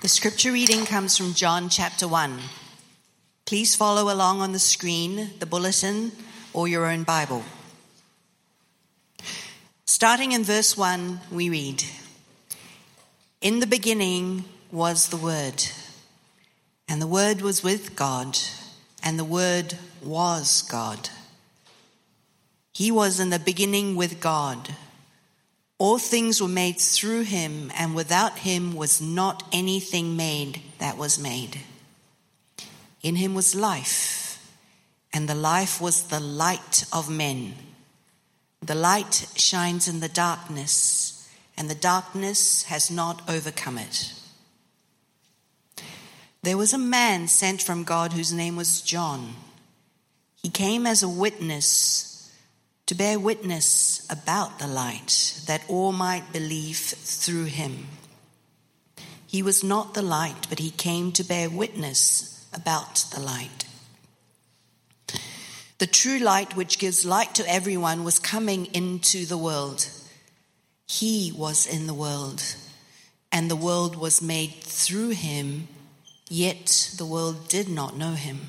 The scripture reading comes from John chapter 1. Please follow along on the screen, the bulletin, or your own Bible. Starting in verse 1, we read In the beginning was the Word, and the Word was with God, and the Word was God. He was in the beginning with God. All things were made through him, and without him was not anything made that was made. In him was life, and the life was the light of men. The light shines in the darkness, and the darkness has not overcome it. There was a man sent from God whose name was John. He came as a witness to bear witness about the light, that all might believe through him. He was not the light, but he came to bear witness about the light. The true light, which gives light to everyone, was coming into the world. He was in the world, and the world was made through him, yet the world did not know him.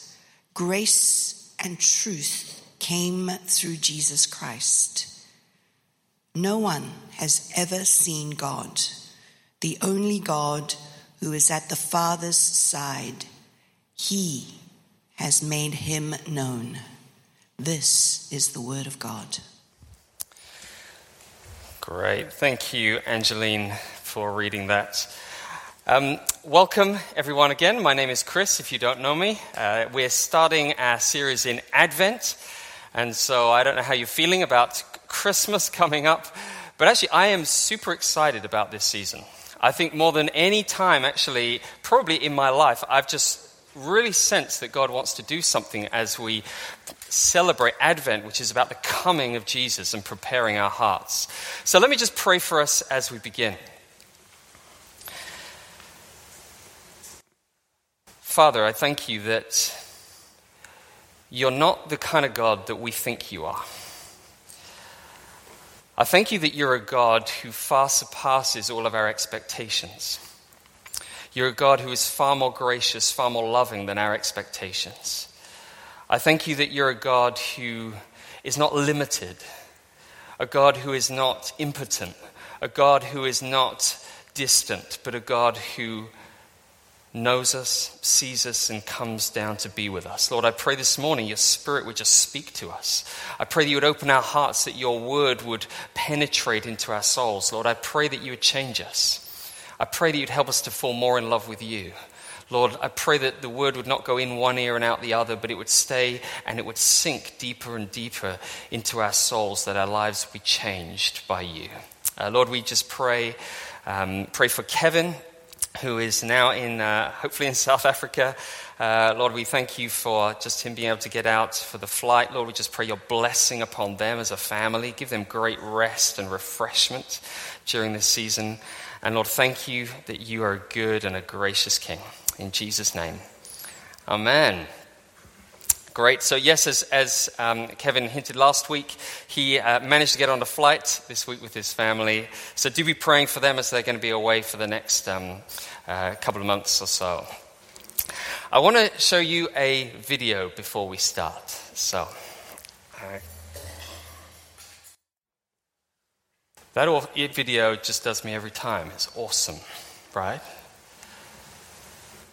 Grace and truth came through Jesus Christ. No one has ever seen God, the only God who is at the Father's side. He has made him known. This is the word of God. Great. Thank you, Angeline, for reading that. Um, welcome, everyone, again. My name is Chris, if you don't know me. Uh, we're starting our series in Advent, and so I don't know how you're feeling about Christmas coming up, but actually, I am super excited about this season. I think more than any time, actually, probably in my life, I've just really sensed that God wants to do something as we celebrate Advent, which is about the coming of Jesus and preparing our hearts. So let me just pray for us as we begin. Father, I thank you that you're not the kind of God that we think you are. I thank you that you're a God who far surpasses all of our expectations. You're a God who is far more gracious, far more loving than our expectations. I thank you that you're a God who is not limited, a God who is not impotent, a God who is not distant, but a God who knows us, sees us, and comes down to be with us. Lord, I pray this morning your spirit would just speak to us. I pray that you would open our hearts, that your word would penetrate into our souls. Lord, I pray that you would change us. I pray that you'd help us to fall more in love with you. Lord, I pray that the word would not go in one ear and out the other, but it would stay and it would sink deeper and deeper into our souls, that our lives would be changed by you. Uh, Lord, we just pray, um, pray for Kevin who is now in, uh, hopefully in South Africa. Uh, Lord, we thank you for just him being able to get out for the flight. Lord, we just pray your blessing upon them as a family. Give them great rest and refreshment during this season. And Lord, thank you that you are a good and a gracious King. In Jesus' name, Amen. Great. So, yes, as, as um, Kevin hinted last week, he uh, managed to get on a flight this week with his family. So, do be praying for them as they're going to be away for the next um, uh, couple of months or so. I want to show you a video before we start. So, uh, that video just does me every time. It's awesome, right?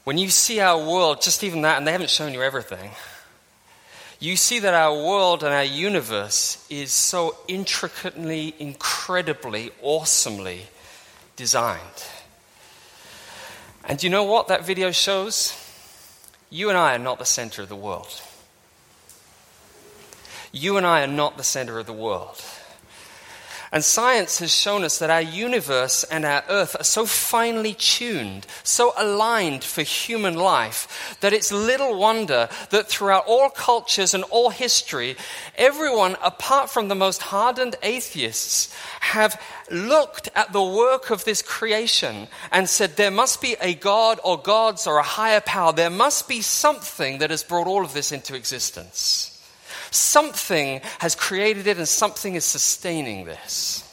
when you see our world, just even that, and they haven't shown you everything, you see that our world and our universe is so intricately, incredibly, awesomely designed. And you know what that video shows? You and I are not the center of the world. You and I are not the center of the world. And science has shown us that our universe and our earth are so finely tuned, so aligned for human life, that it's little wonder that throughout all cultures and all history, everyone, apart from the most hardened atheists, have looked at the work of this creation and said, there must be a God or gods or a higher power. There must be something that has brought all of this into existence. Something has created it and something is sustaining this.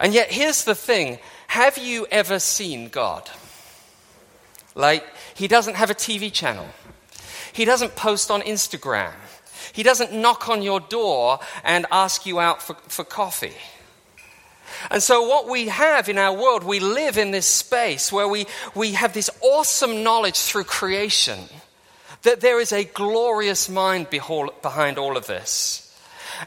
And yet, here's the thing have you ever seen God? Like, he doesn't have a TV channel, he doesn't post on Instagram, he doesn't knock on your door and ask you out for, for coffee. And so, what we have in our world, we live in this space where we, we have this awesome knowledge through creation that there is a glorious mind behind all of this.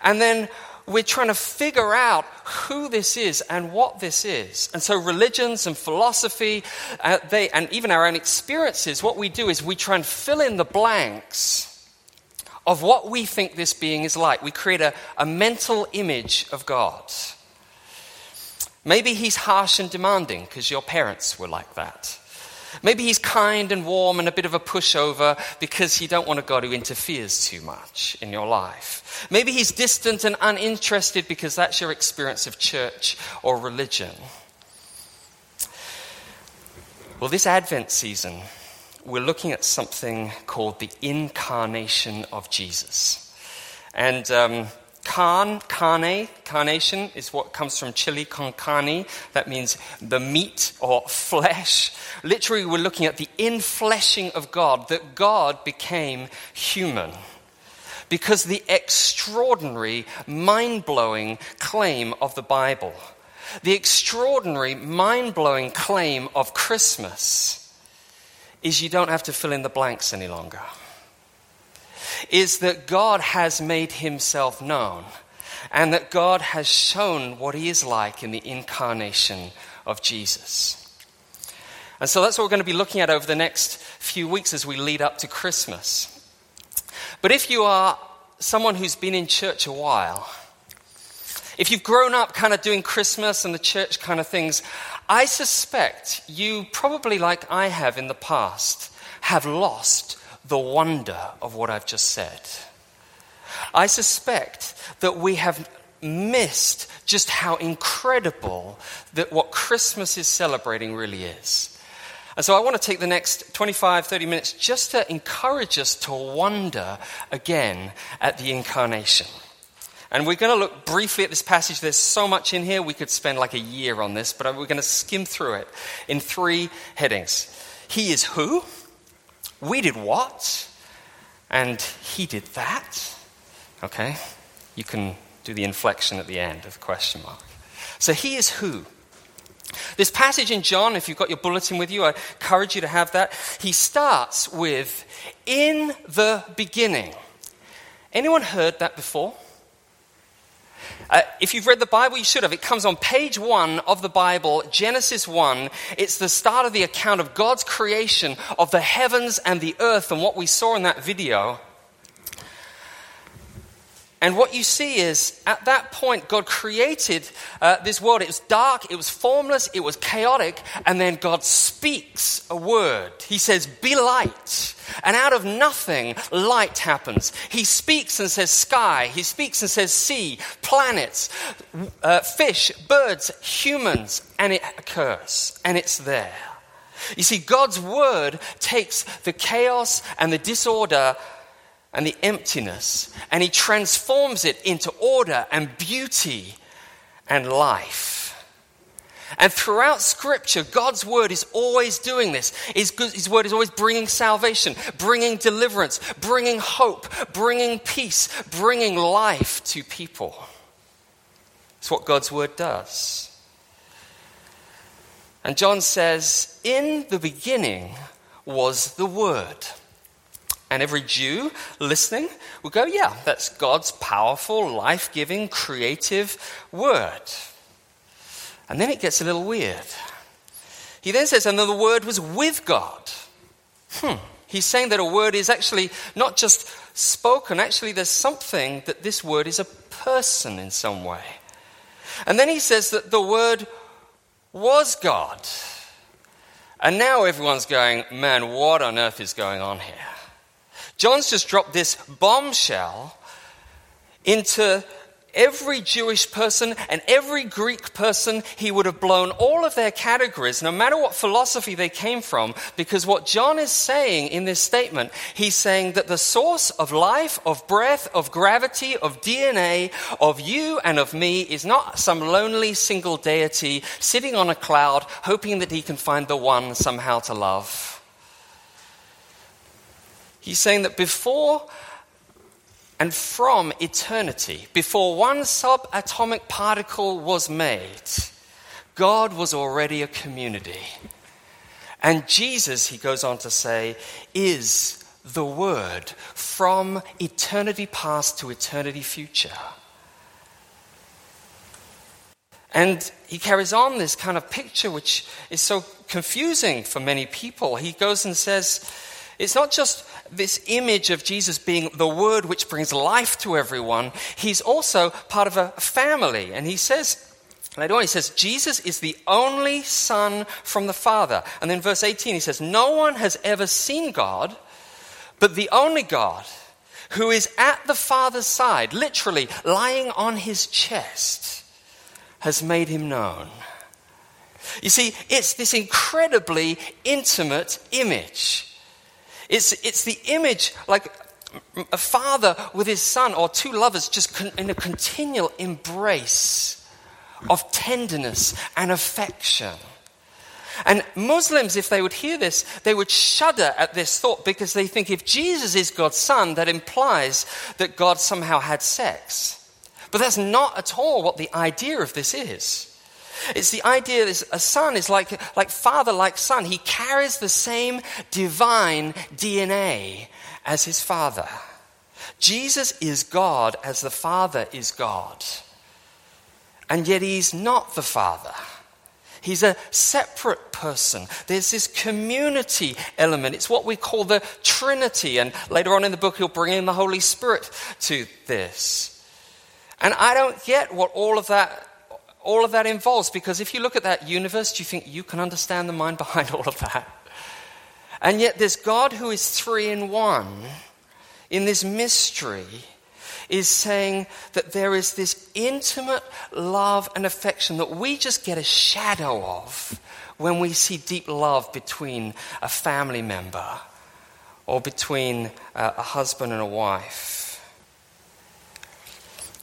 And then we're trying to figure out who this is and what this is. And so, religions and philosophy, uh, they, and even our own experiences, what we do is we try and fill in the blanks of what we think this being is like. We create a, a mental image of God. Maybe he's harsh and demanding because your parents were like that. Maybe he's kind and warm and a bit of a pushover because you don't want a God who interferes too much in your life. Maybe he's distant and uninterested because that's your experience of church or religion. Well, this Advent season, we're looking at something called the incarnation of Jesus. And um, Carn, carne, carnation is what comes from chili con carne. That means the meat or flesh. Literally, we're looking at the infleshing of God, that God became human. Because the extraordinary, mind blowing claim of the Bible, the extraordinary, mind blowing claim of Christmas is you don't have to fill in the blanks any longer is that God has made himself known and that God has shown what he is like in the incarnation of Jesus. And so that's what we're going to be looking at over the next few weeks as we lead up to Christmas. But if you are someone who's been in church a while, if you've grown up kind of doing Christmas and the church kind of things, I suspect you, probably like I have in the past, have lost the wonder of what I've just said. I suspect that we have missed just how incredible that what Christmas is celebrating really is. And so I want to take the next 25, 30 minutes just to encourage us to wonder again at the incarnation. And we're going to look briefly at this passage. There's so much in here, we could spend like a year on this, but we're going to skim through it in three headings. He is who? We did what? And he did that? Okay? You can do the inflection at the end of the question mark. So he is who? This passage in John, if you've got your bulletin with you, I encourage you to have that. He starts with, in the beginning. Anyone heard that before? Uh, if you've read the Bible, you should have. It comes on page one of the Bible, Genesis 1. It's the start of the account of God's creation of the heavens and the earth and what we saw in that video. And what you see is, at that point, God created uh, this world. It was dark, it was formless, it was chaotic, and then God speaks a word. He says, Be light. And out of nothing, light happens. He speaks and says sky. He speaks and says sea, planets, uh, fish, birds, humans, and it occurs. And it's there. You see, God's word takes the chaos and the disorder and the emptiness, and he transforms it into order and beauty and life. And throughout Scripture, God's word is always doing this. His, his, word is always bringing salvation, bringing deliverance, bringing hope, bringing peace, bringing life to people. It's what God's word does. And John says, In the beginning was the Word. And every Jew listening would go, Yeah, that's God's powerful, life giving, creative Word. And then it gets a little weird. He then says, And then the Word was with God. Hmm. He's saying that a word is actually not just spoken, actually, there's something that this word is a person in some way. And then he says that the word was God. And now everyone's going, man, what on earth is going on here? John's just dropped this bombshell into every Jewish person and every Greek person, he would have blown all of their categories, no matter what philosophy they came from, because what John is saying in this statement, he's saying that the source of life, of breath, of gravity, of DNA, of you and of me is not some lonely single deity sitting on a cloud hoping that he can find the one somehow to love. He's saying that before and from eternity, before one subatomic particle was made, God was already a community. And Jesus, he goes on to say, is the Word from eternity past to eternity future. And he carries on this kind of picture, which is so confusing for many people. He goes and says, it's not just this image of Jesus being the word which brings life to everyone, he's also part of a family. And he says, later on, he says, Jesus is the only Son from the Father. And then verse 18, he says, No one has ever seen God, but the only God who is at the Father's side, literally lying on his chest, has made him known. You see, it's this incredibly intimate image. It's, it's the image like a father with his son or two lovers just con- in a continual embrace of tenderness and affection. And Muslims, if they would hear this, they would shudder at this thought because they think if Jesus is God's son, that implies that God somehow had sex. But that's not at all what the idea of this is. It's the idea that a son is like, like father, like son. He carries the same divine DNA as his father. Jesus is God as the Father is God. And yet he's not the Father. He's a separate person. There's this community element. It's what we call the Trinity. And later on in the book, he'll bring in the Holy Spirit to this. And I don't get what all of that all of that involves. Because if you look at that universe, do you think you can understand the mind behind all of that? And yet, this God who is three in one in this mystery is saying that there is this intimate love and affection that we just get a shadow of when we see deep love between a family member or between uh, a husband and a wife.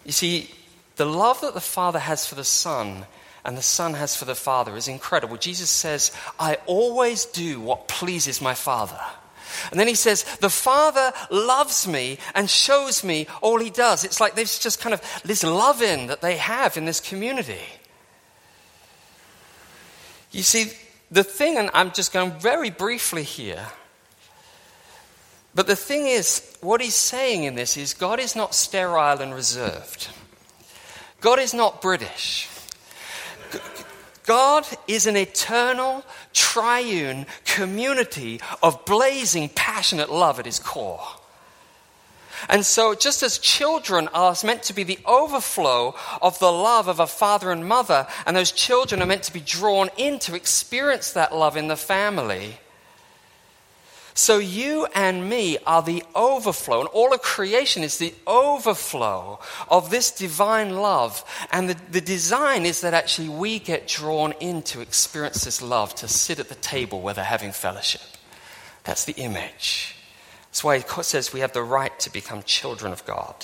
You see, the love that the Father has for the Son and the Son has for the Father is incredible. Jesus says, I always do what pleases my Father. And then he says, The Father loves me and shows me all he does. It's like there's just kind of this loving that they have in this community. You see, the thing, and I'm just going very briefly here, but the thing is, what he's saying in this is God is not sterile and reserved. God is not British. God is an eternal, triune community of blazing, passionate love at his core. And so, just as children are meant to be the overflow of the love of a father and mother, and those children are meant to be drawn in to experience that love in the family, so you and me are the overflow, and all of creation is the overflow of this divine love. And the, the design is that actually we get drawn in to experience this love, to sit at the table where they're having fellowship. That's the image. That's why it says we have the right to become children of God.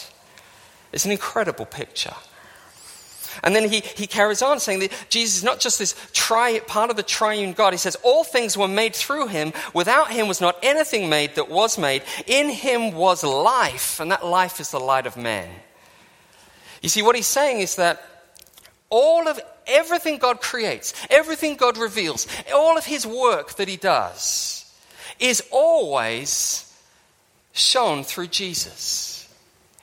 It's an incredible picture. And then he, he carries on saying that Jesus is not just this tri, part of the triune God. He says, All things were made through him. Without him was not anything made that was made. In him was life, and that life is the light of man. You see, what he's saying is that all of everything God creates, everything God reveals, all of his work that he does is always shown through Jesus.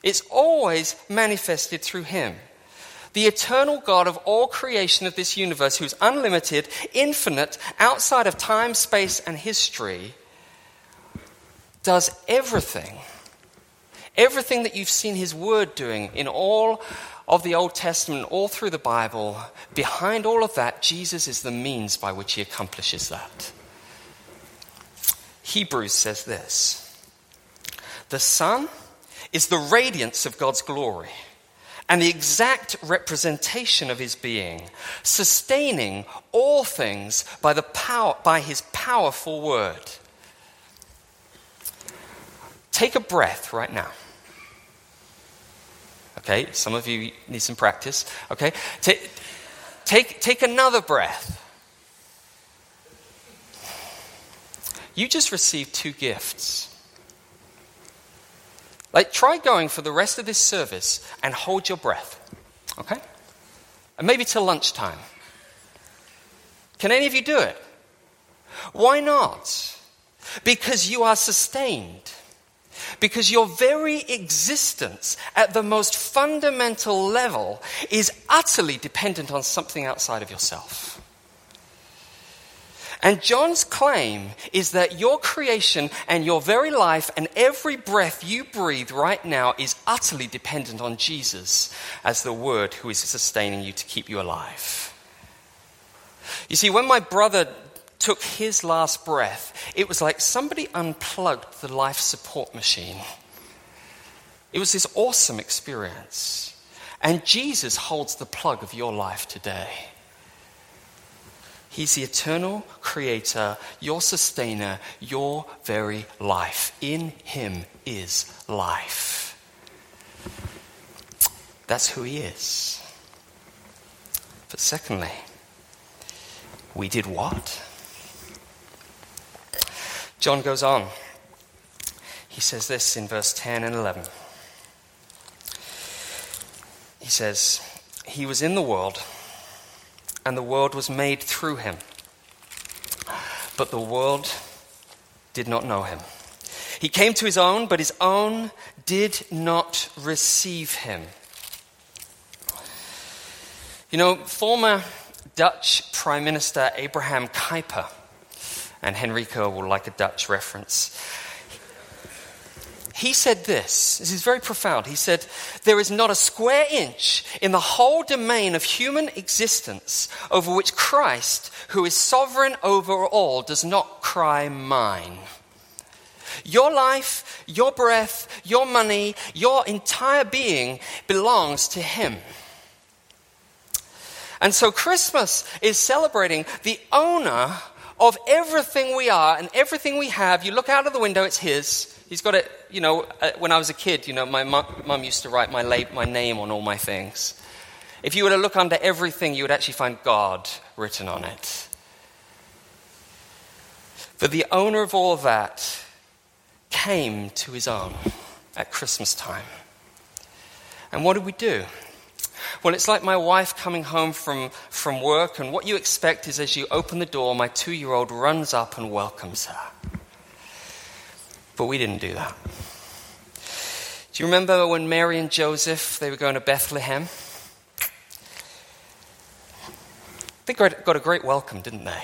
It's always manifested through him. The eternal God of all creation of this universe, who's unlimited, infinite, outside of time, space, and history, does everything. Everything that you've seen his word doing in all of the Old Testament, all through the Bible, behind all of that, Jesus is the means by which he accomplishes that. Hebrews says this The Son is the radiance of God's glory and the exact representation of his being, sustaining all things by, the power, by his powerful word. Take a breath right now. Okay, some of you need some practice. Okay, take, take, take another breath. You just received two gifts. Like, try going for the rest of this service and hold your breath. Okay? And maybe till lunchtime. Can any of you do it? Why not? Because you are sustained. Because your very existence at the most fundamental level is utterly dependent on something outside of yourself. And John's claim is that your creation and your very life and every breath you breathe right now is utterly dependent on Jesus as the Word who is sustaining you to keep you alive. You see, when my brother took his last breath, it was like somebody unplugged the life support machine. It was this awesome experience. And Jesus holds the plug of your life today. He's the eternal creator, your sustainer, your very life. In him is life. That's who he is. But secondly, we did what? John goes on. He says this in verse 10 and 11. He says, He was in the world and the world was made through him. But the world did not know him. He came to his own, but his own did not receive him. You know, former Dutch Prime Minister Abraham Kuyper, and Henrico will like a Dutch reference, he said this. This is very profound. He said, There is not a square inch in the whole domain of human existence over which Christ, who is sovereign over all, does not cry, Mine. Your life, your breath, your money, your entire being belongs to Him. And so Christmas is celebrating the owner of everything we are and everything we have. You look out of the window, it's His. He's got it, you know, uh, when I was a kid, you know, my mum used to write my, lab, my name on all my things. If you were to look under everything, you would actually find God written on it. But the owner of all of that came to his own at Christmas time. And what did we do? Well, it's like my wife coming home from, from work, and what you expect is as you open the door, my two year old runs up and welcomes her. But we didn't do that. Do you remember when Mary and Joseph they were going to Bethlehem? They got a great welcome, didn't they?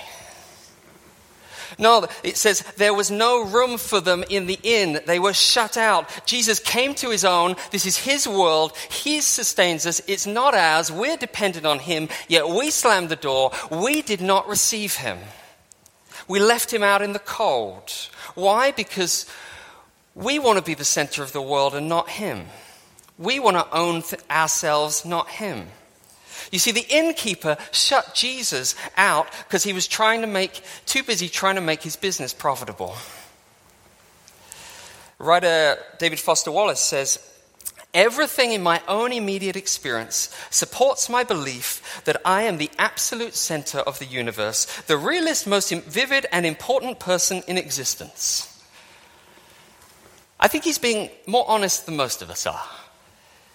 No, it says there was no room for them in the inn. They were shut out. Jesus came to his own. This is his world. He sustains us. It's not ours. We're dependent on him. Yet we slammed the door. We did not receive him. We left him out in the cold. Why? Because we want to be the center of the world and not him. We want to own ourselves, not him. You see, the innkeeper shut Jesus out because he was trying to make, too busy trying to make his business profitable. Writer David Foster Wallace says, Everything in my own immediate experience supports my belief that I am the absolute center of the universe, the realest, most vivid, and important person in existence. I think he's being more honest than most of us are.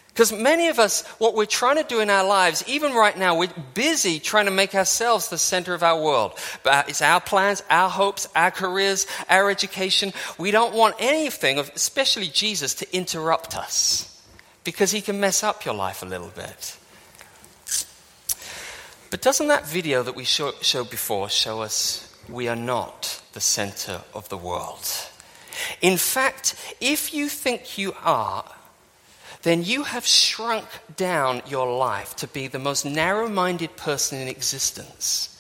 Because many of us, what we're trying to do in our lives, even right now, we're busy trying to make ourselves the center of our world. But it's our plans, our hopes, our careers, our education. We don't want anything, especially Jesus, to interrupt us because he can mess up your life a little bit. But doesn't that video that we show, showed before show us we are not the center of the world? In fact, if you think you are, then you have shrunk down your life to be the most narrow minded person in existence.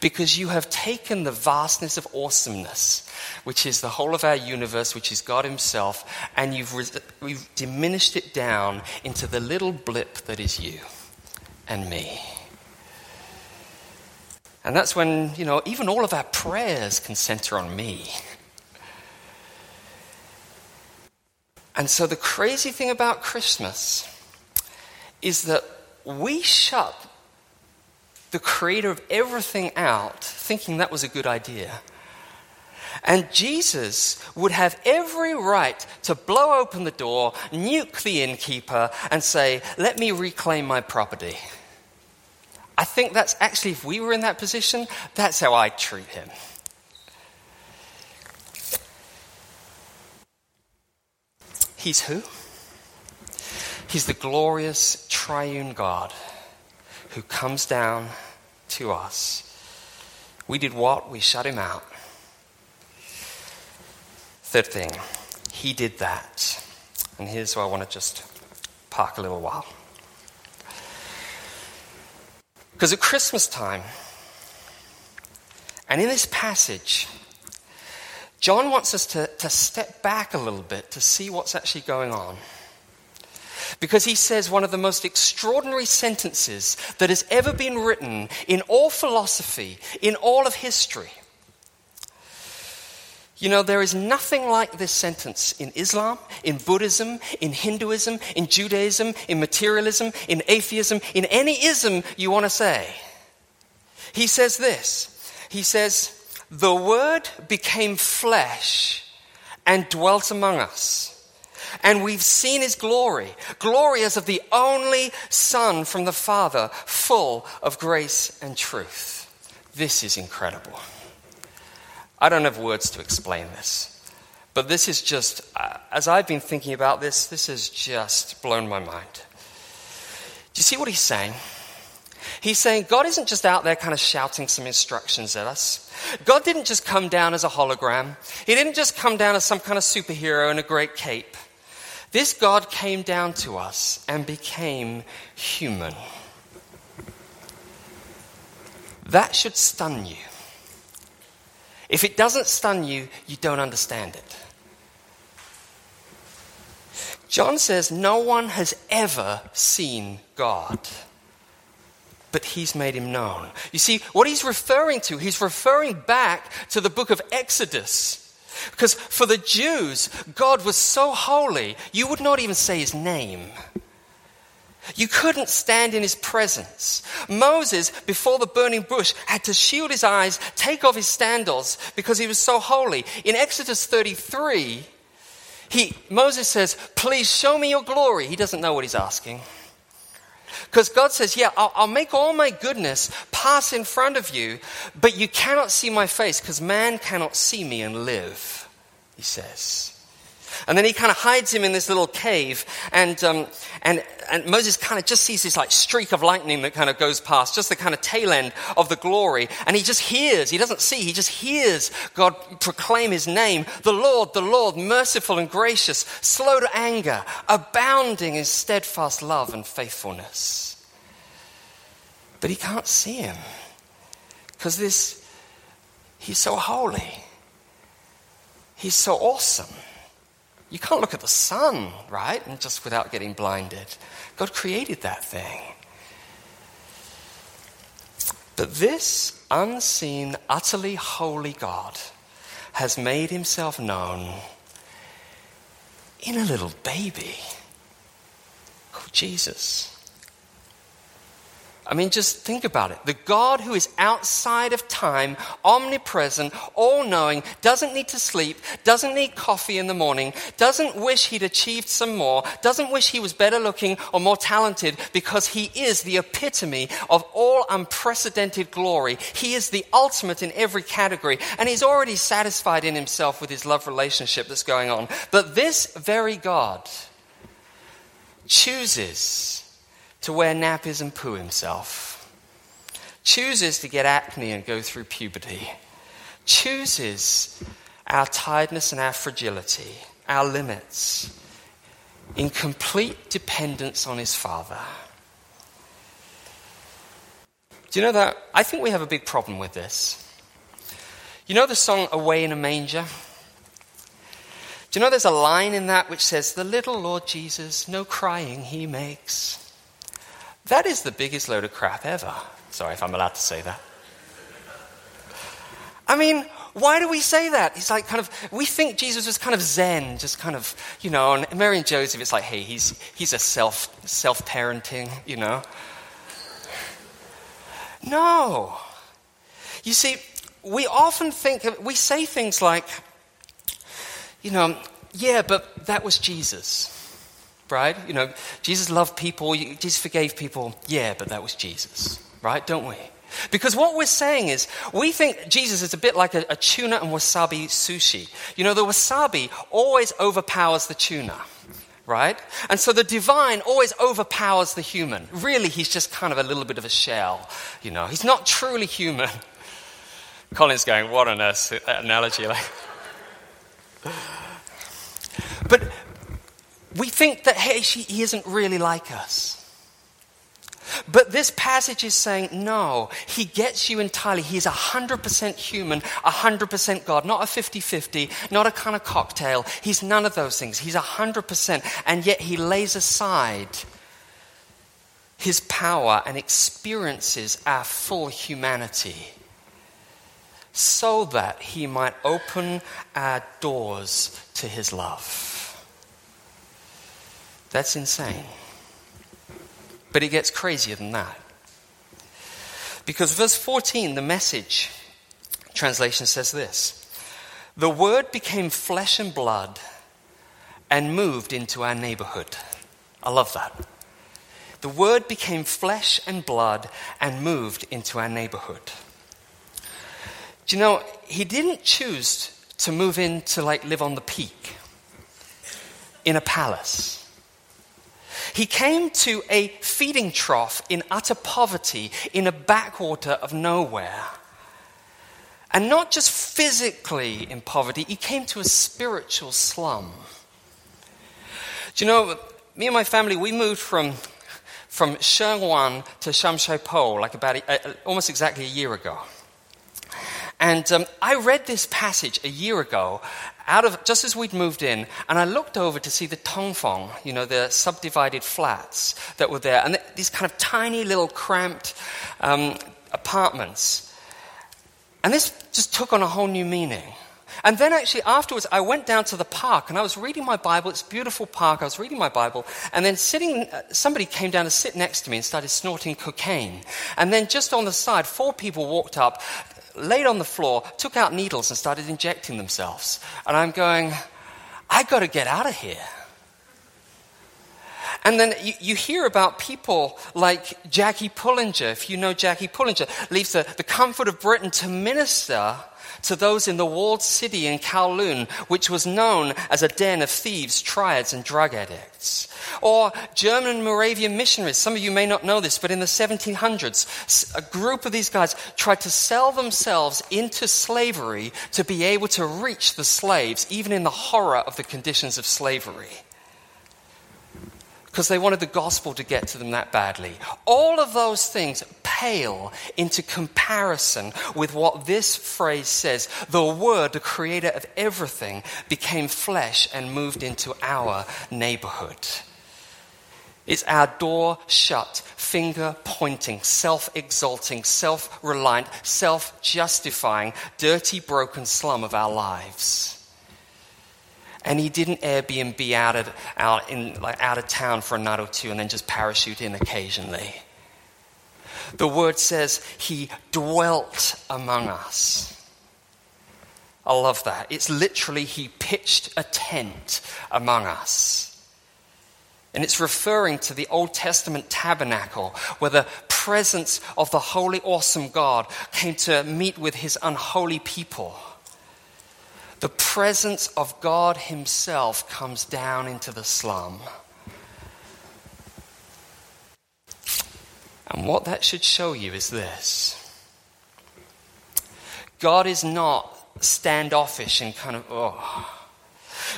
Because you have taken the vastness of awesomeness, which is the whole of our universe, which is God Himself, and you've, re- diminished it down into the little blip that is you and me. And that's when, you know, even all of our prayers can center on me. And so the crazy thing about Christmas is that we shut the creator of everything out thinking that was a good idea. And Jesus would have every right to blow open the door, nuke the innkeeper, and say, Let me reclaim my property. I think that's actually, if we were in that position, that's how I'd treat him. He's who? He's the glorious triune God who comes down to us. We did what? We shut him out. Third thing, he did that. And here's where I want to just park a little while. Because at Christmas time, and in this passage, John wants us to, to step back a little bit to see what's actually going on. Because he says one of the most extraordinary sentences that has ever been written in all philosophy, in all of history. You know, there is nothing like this sentence in Islam, in Buddhism, in Hinduism, in Judaism, in materialism, in atheism, in any ism you want to say. He says this He says, the Word became flesh and dwelt among us. And we've seen his glory, glory as of the only Son from the Father, full of grace and truth. This is incredible. I don't have words to explain this, but this is just, uh, as I've been thinking about this, this has just blown my mind. Do you see what he's saying? He's saying God isn't just out there kind of shouting some instructions at us. God didn't just come down as a hologram. He didn't just come down as some kind of superhero in a great cape. This God came down to us and became human. That should stun you. If it doesn't stun you, you don't understand it. John says no one has ever seen God but he's made him known. You see, what he's referring to, he's referring back to the book of Exodus. Because for the Jews, God was so holy, you would not even say his name. You couldn't stand in his presence. Moses, before the burning bush, had to shield his eyes, take off his sandals, because he was so holy. In Exodus 33, he, Moses says, Please show me your glory. He doesn't know what he's asking. Because God says, Yeah, I'll, I'll, make all my goodness pass in front of you, but you cannot see my face because man cannot see me and live, he says. And then he kind of hides him in this little cave, and, um, and, and Moses kind of just sees this like streak of lightning that kind of goes past, just the kind of tail end of the glory. And he just hears, he doesn't see, he just hears God proclaim his name the Lord, the Lord, merciful and gracious, slow to anger, abounding in steadfast love and faithfulness. But he can't see him because this, he's so holy, he's so awesome. You can't look at the sun, right? And just without getting blinded. God created that thing. But this unseen, utterly holy God has made himself known in a little baby called Jesus. I mean, just think about it. The God who is outside of time, omnipresent, all knowing, doesn't need to sleep, doesn't need coffee in the morning, doesn't wish he'd achieved some more, doesn't wish he was better looking or more talented because he is the epitome of all unprecedented glory. He is the ultimate in every category, and he's already satisfied in himself with his love relationship that's going on. But this very God chooses to wear nappies and poo himself, chooses to get acne and go through puberty, chooses our tiredness and our fragility, our limits, in complete dependence on his Father. Do you know that? I think we have a big problem with this. You know the song Away in a Manger? Do you know there's a line in that which says, The little Lord Jesus, no crying he makes. That is the biggest load of crap ever. Sorry if I'm allowed to say that. I mean, why do we say that? It's like kind of, we think Jesus was kind of zen, just kind of, you know, and Mary and Joseph, it's like, hey, he's, he's a self, self-parenting, you know. No. You see, we often think, we say things like, you know, yeah, but that was Jesus right? You know, Jesus loved people, Jesus forgave people. Yeah, but that was Jesus, right? Don't we? Because what we're saying is, we think Jesus is a bit like a, a, tuna and wasabi sushi. You know, the wasabi always overpowers the tuna, right? And so the divine always overpowers the human. Really, he's just kind of a little bit of a shell, you know. He's not truly human. Colin's going, what on an analogy. Like. We think that, hey, she, he isn't really like us. But this passage is saying, no, he gets you entirely. He's 100% human, 100% God, not a 50 50, not a kind of cocktail. He's none of those things. He's 100%. And yet he lays aside his power and experiences our full humanity so that he might open our doors to his love. That's insane. But it gets crazier than that. Because verse 14, the message translation says this The word became flesh and blood and moved into our neighborhood. I love that. The word became flesh and blood and moved into our neighborhood. Do you know, he didn't choose to move in to like live on the peak in a palace. He came to a feeding trough in utter poverty in a backwater of nowhere. And not just physically in poverty, he came to a spiritual slum. Do you know, me and my family, we moved from, from Sheung Wan to Shamshui like about a, almost exactly a year ago. And um, I read this passage a year ago, out of just as we'd moved in, and I looked over to see the tongfeng, you know, the subdivided flats that were there, and these kind of tiny little cramped um, apartments. And this just took on a whole new meaning. And then actually afterwards, I went down to the park and I was reading my Bible. It's a beautiful park. I was reading my Bible. And then sitting, uh, somebody came down to sit next to me and started snorting cocaine. And then just on the side, four people walked up, laid on the floor, took out needles, and started injecting themselves. And I'm going, I got to get out of here. And then you, you, hear about people like Jackie Pullinger. If you know Jackie Pullinger, leaves the, the comfort of Britain to minister to those in the walled city in Kowloon, which was known as a den of thieves, triads, and drug addicts. Or German and Moravian missionaries. Some of you may not know this, but in the 1700s, a group of these guys tried to sell themselves into slavery to be able to reach the slaves, even in the horror of the conditions of slavery because they wanted the gospel to get to them that badly. All of those things pale into comparison with what this phrase says. The Word, the creator of everything, became flesh and moved into our neighborhood. It's our door shut, finger pointing, self exalting, self reliant, self justifying, dirty, broken slum of our lives. And he didn't Airbnb out of, out, in, like, out of town for a night or two and then just parachute in occasionally. The word says he dwelt among us. I love that. It's literally he pitched a tent among us. And it's referring to the Old Testament tabernacle where the presence of the holy, awesome God came to meet with his unholy people. The presence of God himself comes down into the slum. And what that should show you is this God is not standoffish and kind of, oh.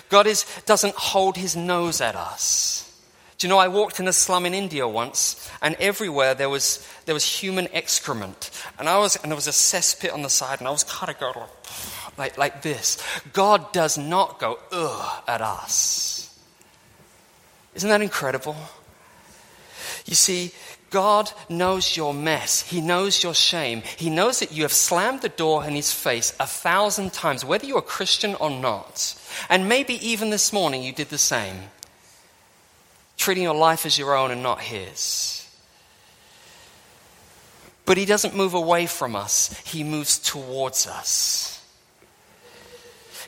God is, doesn't hold his nose at us. Do you know, I walked in a slum in India once, and everywhere there was, there was human excrement. And, I was, and there was a cesspit on the side, and I was kind of going like, like this. God does not go, ugh, at us. Isn't that incredible? You see, God knows your mess. He knows your shame. He knows that you have slammed the door in his face a thousand times, whether you're a Christian or not. And maybe even this morning you did the same, treating your life as your own and not his. But he doesn't move away from us, he moves towards us.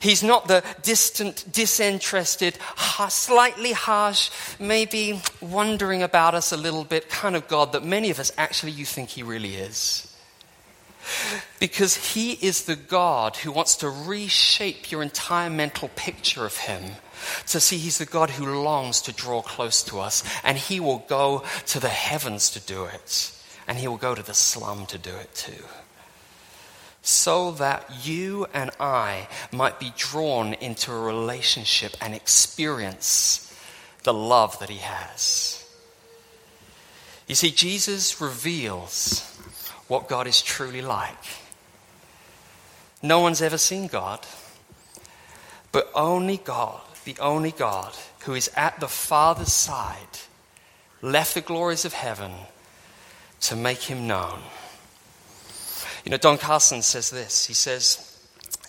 He's not the distant, disinterested, slightly harsh, maybe wondering about us a little bit kind of God that many of us actually you think he really is. Because he is the God who wants to reshape your entire mental picture of him. To see he's the God who longs to draw close to us, and he will go to the heavens to do it, and he will go to the slum to do it too so that you and I might be drawn into a relationship and experience the love that He has. You see, Jesus reveals what God is truly like. No one's ever seen God, but only God, the only God who is at the Father's side, left the glories of heaven to make Him known. You know, Don Carson says this. He says,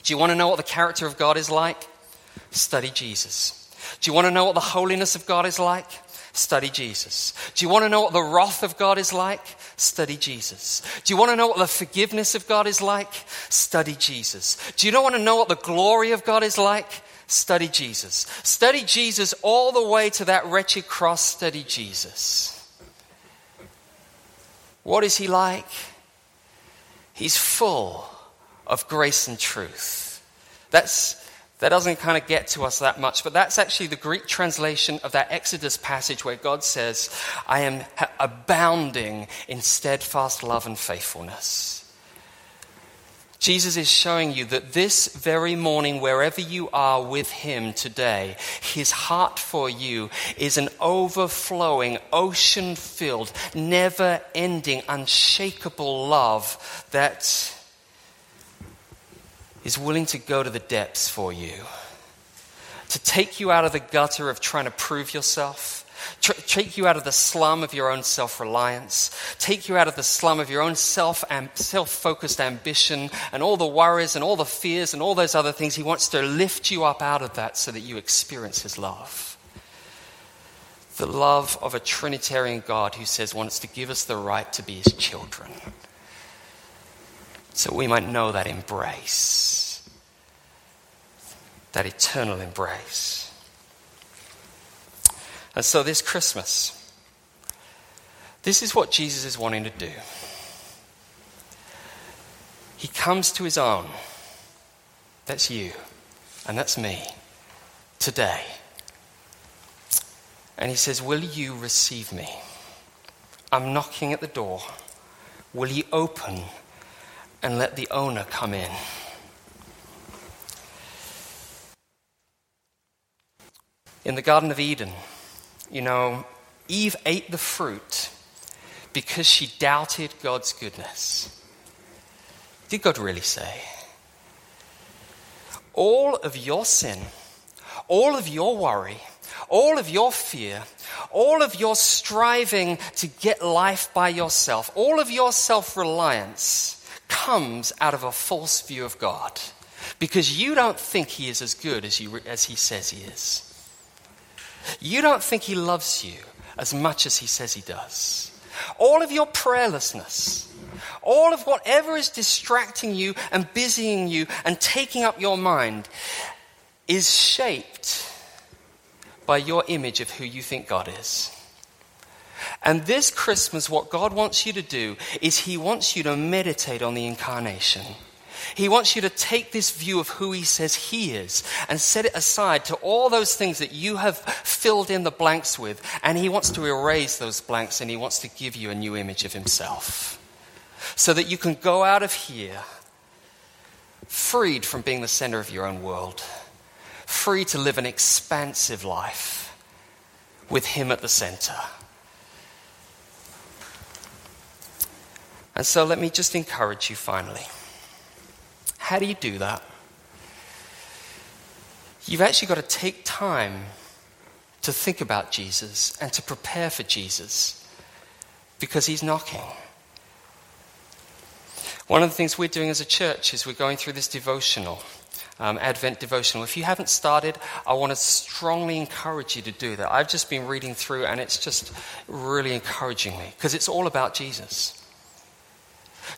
Do you want to know what the character of God is like? Study Jesus. Do you want to know what the holiness of God is like? Study Jesus. Do you want to know what the wrath of God is like? Study Jesus. Do you want to know what the forgiveness of God is like? Study Jesus. Do you want to know what the glory of God is like? Study Jesus. Study Jesus all the way to that wretched cross. Study Jesus. What is he like? He's full of grace and truth. That's, that doesn't kind of get to us that much, but that's actually the Greek translation of that Exodus passage where God says, I am abounding in steadfast love and faithfulness. Jesus is showing you that this very morning, wherever you are with Him today, His heart for you is an overflowing, ocean filled, never ending, unshakable love that is willing to go to the depths for you, to take you out of the gutter of trying to prove yourself take you out of the slum of your own self reliance, take you out of the slum of your own self focused ambition and all the worries and all the fears and all those other things. He wants to lift you up out of that so that you experience His love. The love of a Trinitarian God who says wants to give us the right to be His children. So we might know that embrace, that eternal embrace. And so this Christmas, this is what Jesus is wanting to do. He comes to his own. That's you, and that's me, today. And he says, Will you receive me? I'm knocking at the door. Will you open and let the owner come in? In the Garden of Eden, you know, Eve ate the fruit because she doubted God's goodness. Did God really say? All of your sin, all of your worry, all of your fear, all of your striving to get life by yourself, all of your self reliance comes out of a false view of God because you don't think He is as good as, you, as He says He is. You don't think he loves you as much as he says he does. all of your prayerlessness, all of whatever is distracting you and busying you and taking up your mind is shaped by your image of who you think God is. And this Christmas, what God wants you to do is He wants you to meditate on the incarnation. He wants you to take this view of who He says He is and set it aside to all those things that you have filled in the blanks with. And He wants to erase those blanks and He wants to give you a new image of Himself. So that you can go out of here freed from being the center of your own world, free to live an expansive life with Him at the center. And so let me just encourage you finally. How do you do that? You've actually got to take time to think about Jesus and to prepare for Jesus because he's knocking. One of the things we're doing as a church is we're going through this devotional, um, Advent devotional. If you haven't started, I want to strongly encourage you to do that. I've just been reading through and it's just really encouraging me because it's all about Jesus.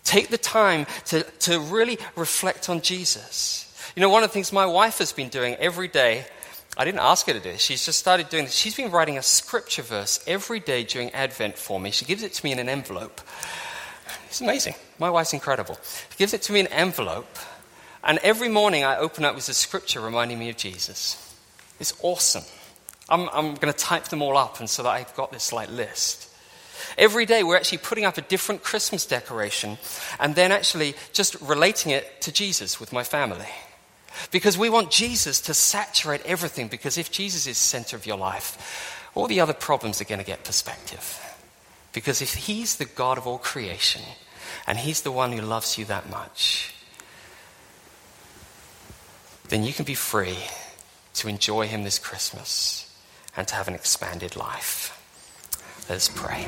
Take the time to, to really reflect on Jesus. You know, one of the things my wife has been doing every day, I didn't ask her to do it, she's just started doing this. She's been writing a scripture verse every day during Advent for me. She gives it to me in an envelope. It's amazing. My wife's incredible. She gives it to me in an envelope, and every morning I open up with a scripture reminding me of Jesus. It's awesome. I'm, I'm going to type them all up and so that I've got this like list. Every day we're actually putting up a different Christmas decoration and then actually just relating it to Jesus with my family. Because we want Jesus to saturate everything, because if Jesus is the center of your life, all the other problems are going to get perspective. Because if He's the God of all creation, and He's the one who loves you that much, then you can be free to enjoy Him this Christmas and to have an expanded life. Let us pray.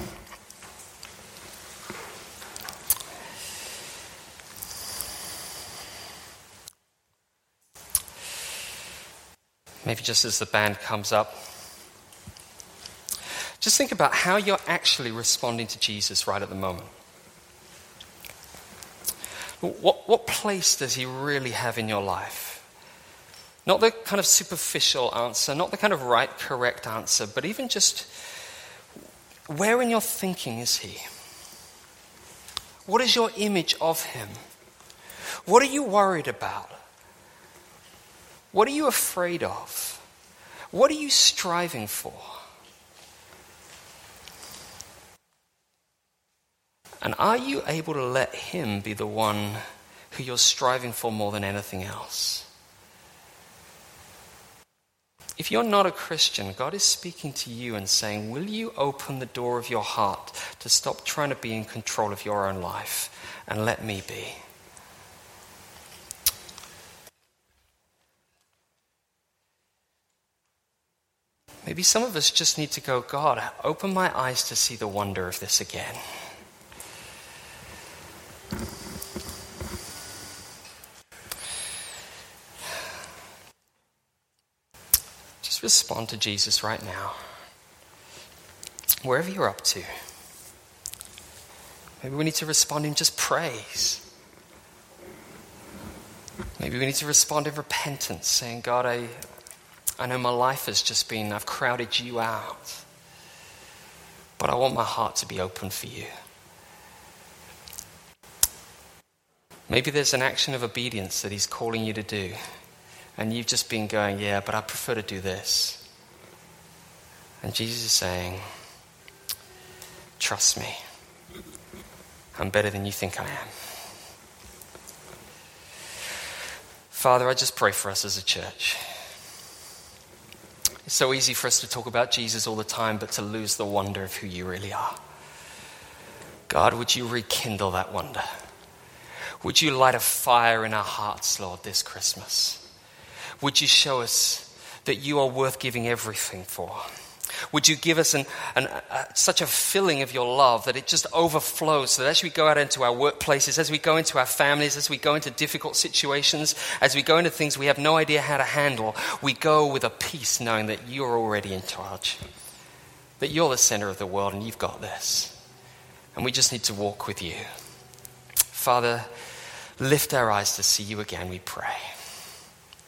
Maybe just as the band comes up. Just think about how you're actually responding to Jesus right at the moment. What, what place does he really have in your life? Not the kind of superficial answer, not the kind of right, correct answer, but even just where in your thinking is he? What is your image of him? What are you worried about? What are you afraid of? What are you striving for? And are you able to let Him be the one who you're striving for more than anything else? If you're not a Christian, God is speaking to you and saying, Will you open the door of your heart to stop trying to be in control of your own life and let me be? Maybe some of us just need to go, God, open my eyes to see the wonder of this again. Respond to Jesus right now. Wherever you're up to. Maybe we need to respond in just praise. Maybe we need to respond in repentance, saying, God, I, I know my life has just been, I've crowded you out. But I want my heart to be open for you. Maybe there's an action of obedience that He's calling you to do. And you've just been going, yeah, but I prefer to do this. And Jesus is saying, trust me. I'm better than you think I am. Father, I just pray for us as a church. It's so easy for us to talk about Jesus all the time, but to lose the wonder of who you really are. God, would you rekindle that wonder? Would you light a fire in our hearts, Lord, this Christmas? Would you show us that you are worth giving everything for? Would you give us an, an, such a filling of your love that it just overflows so that as we go out into our workplaces, as we go into our families, as we go into difficult situations, as we go into things we have no idea how to handle, we go with a peace knowing that you're already in charge, that you're the center of the world and you've got this. And we just need to walk with you. Father, lift our eyes to see you again, we pray.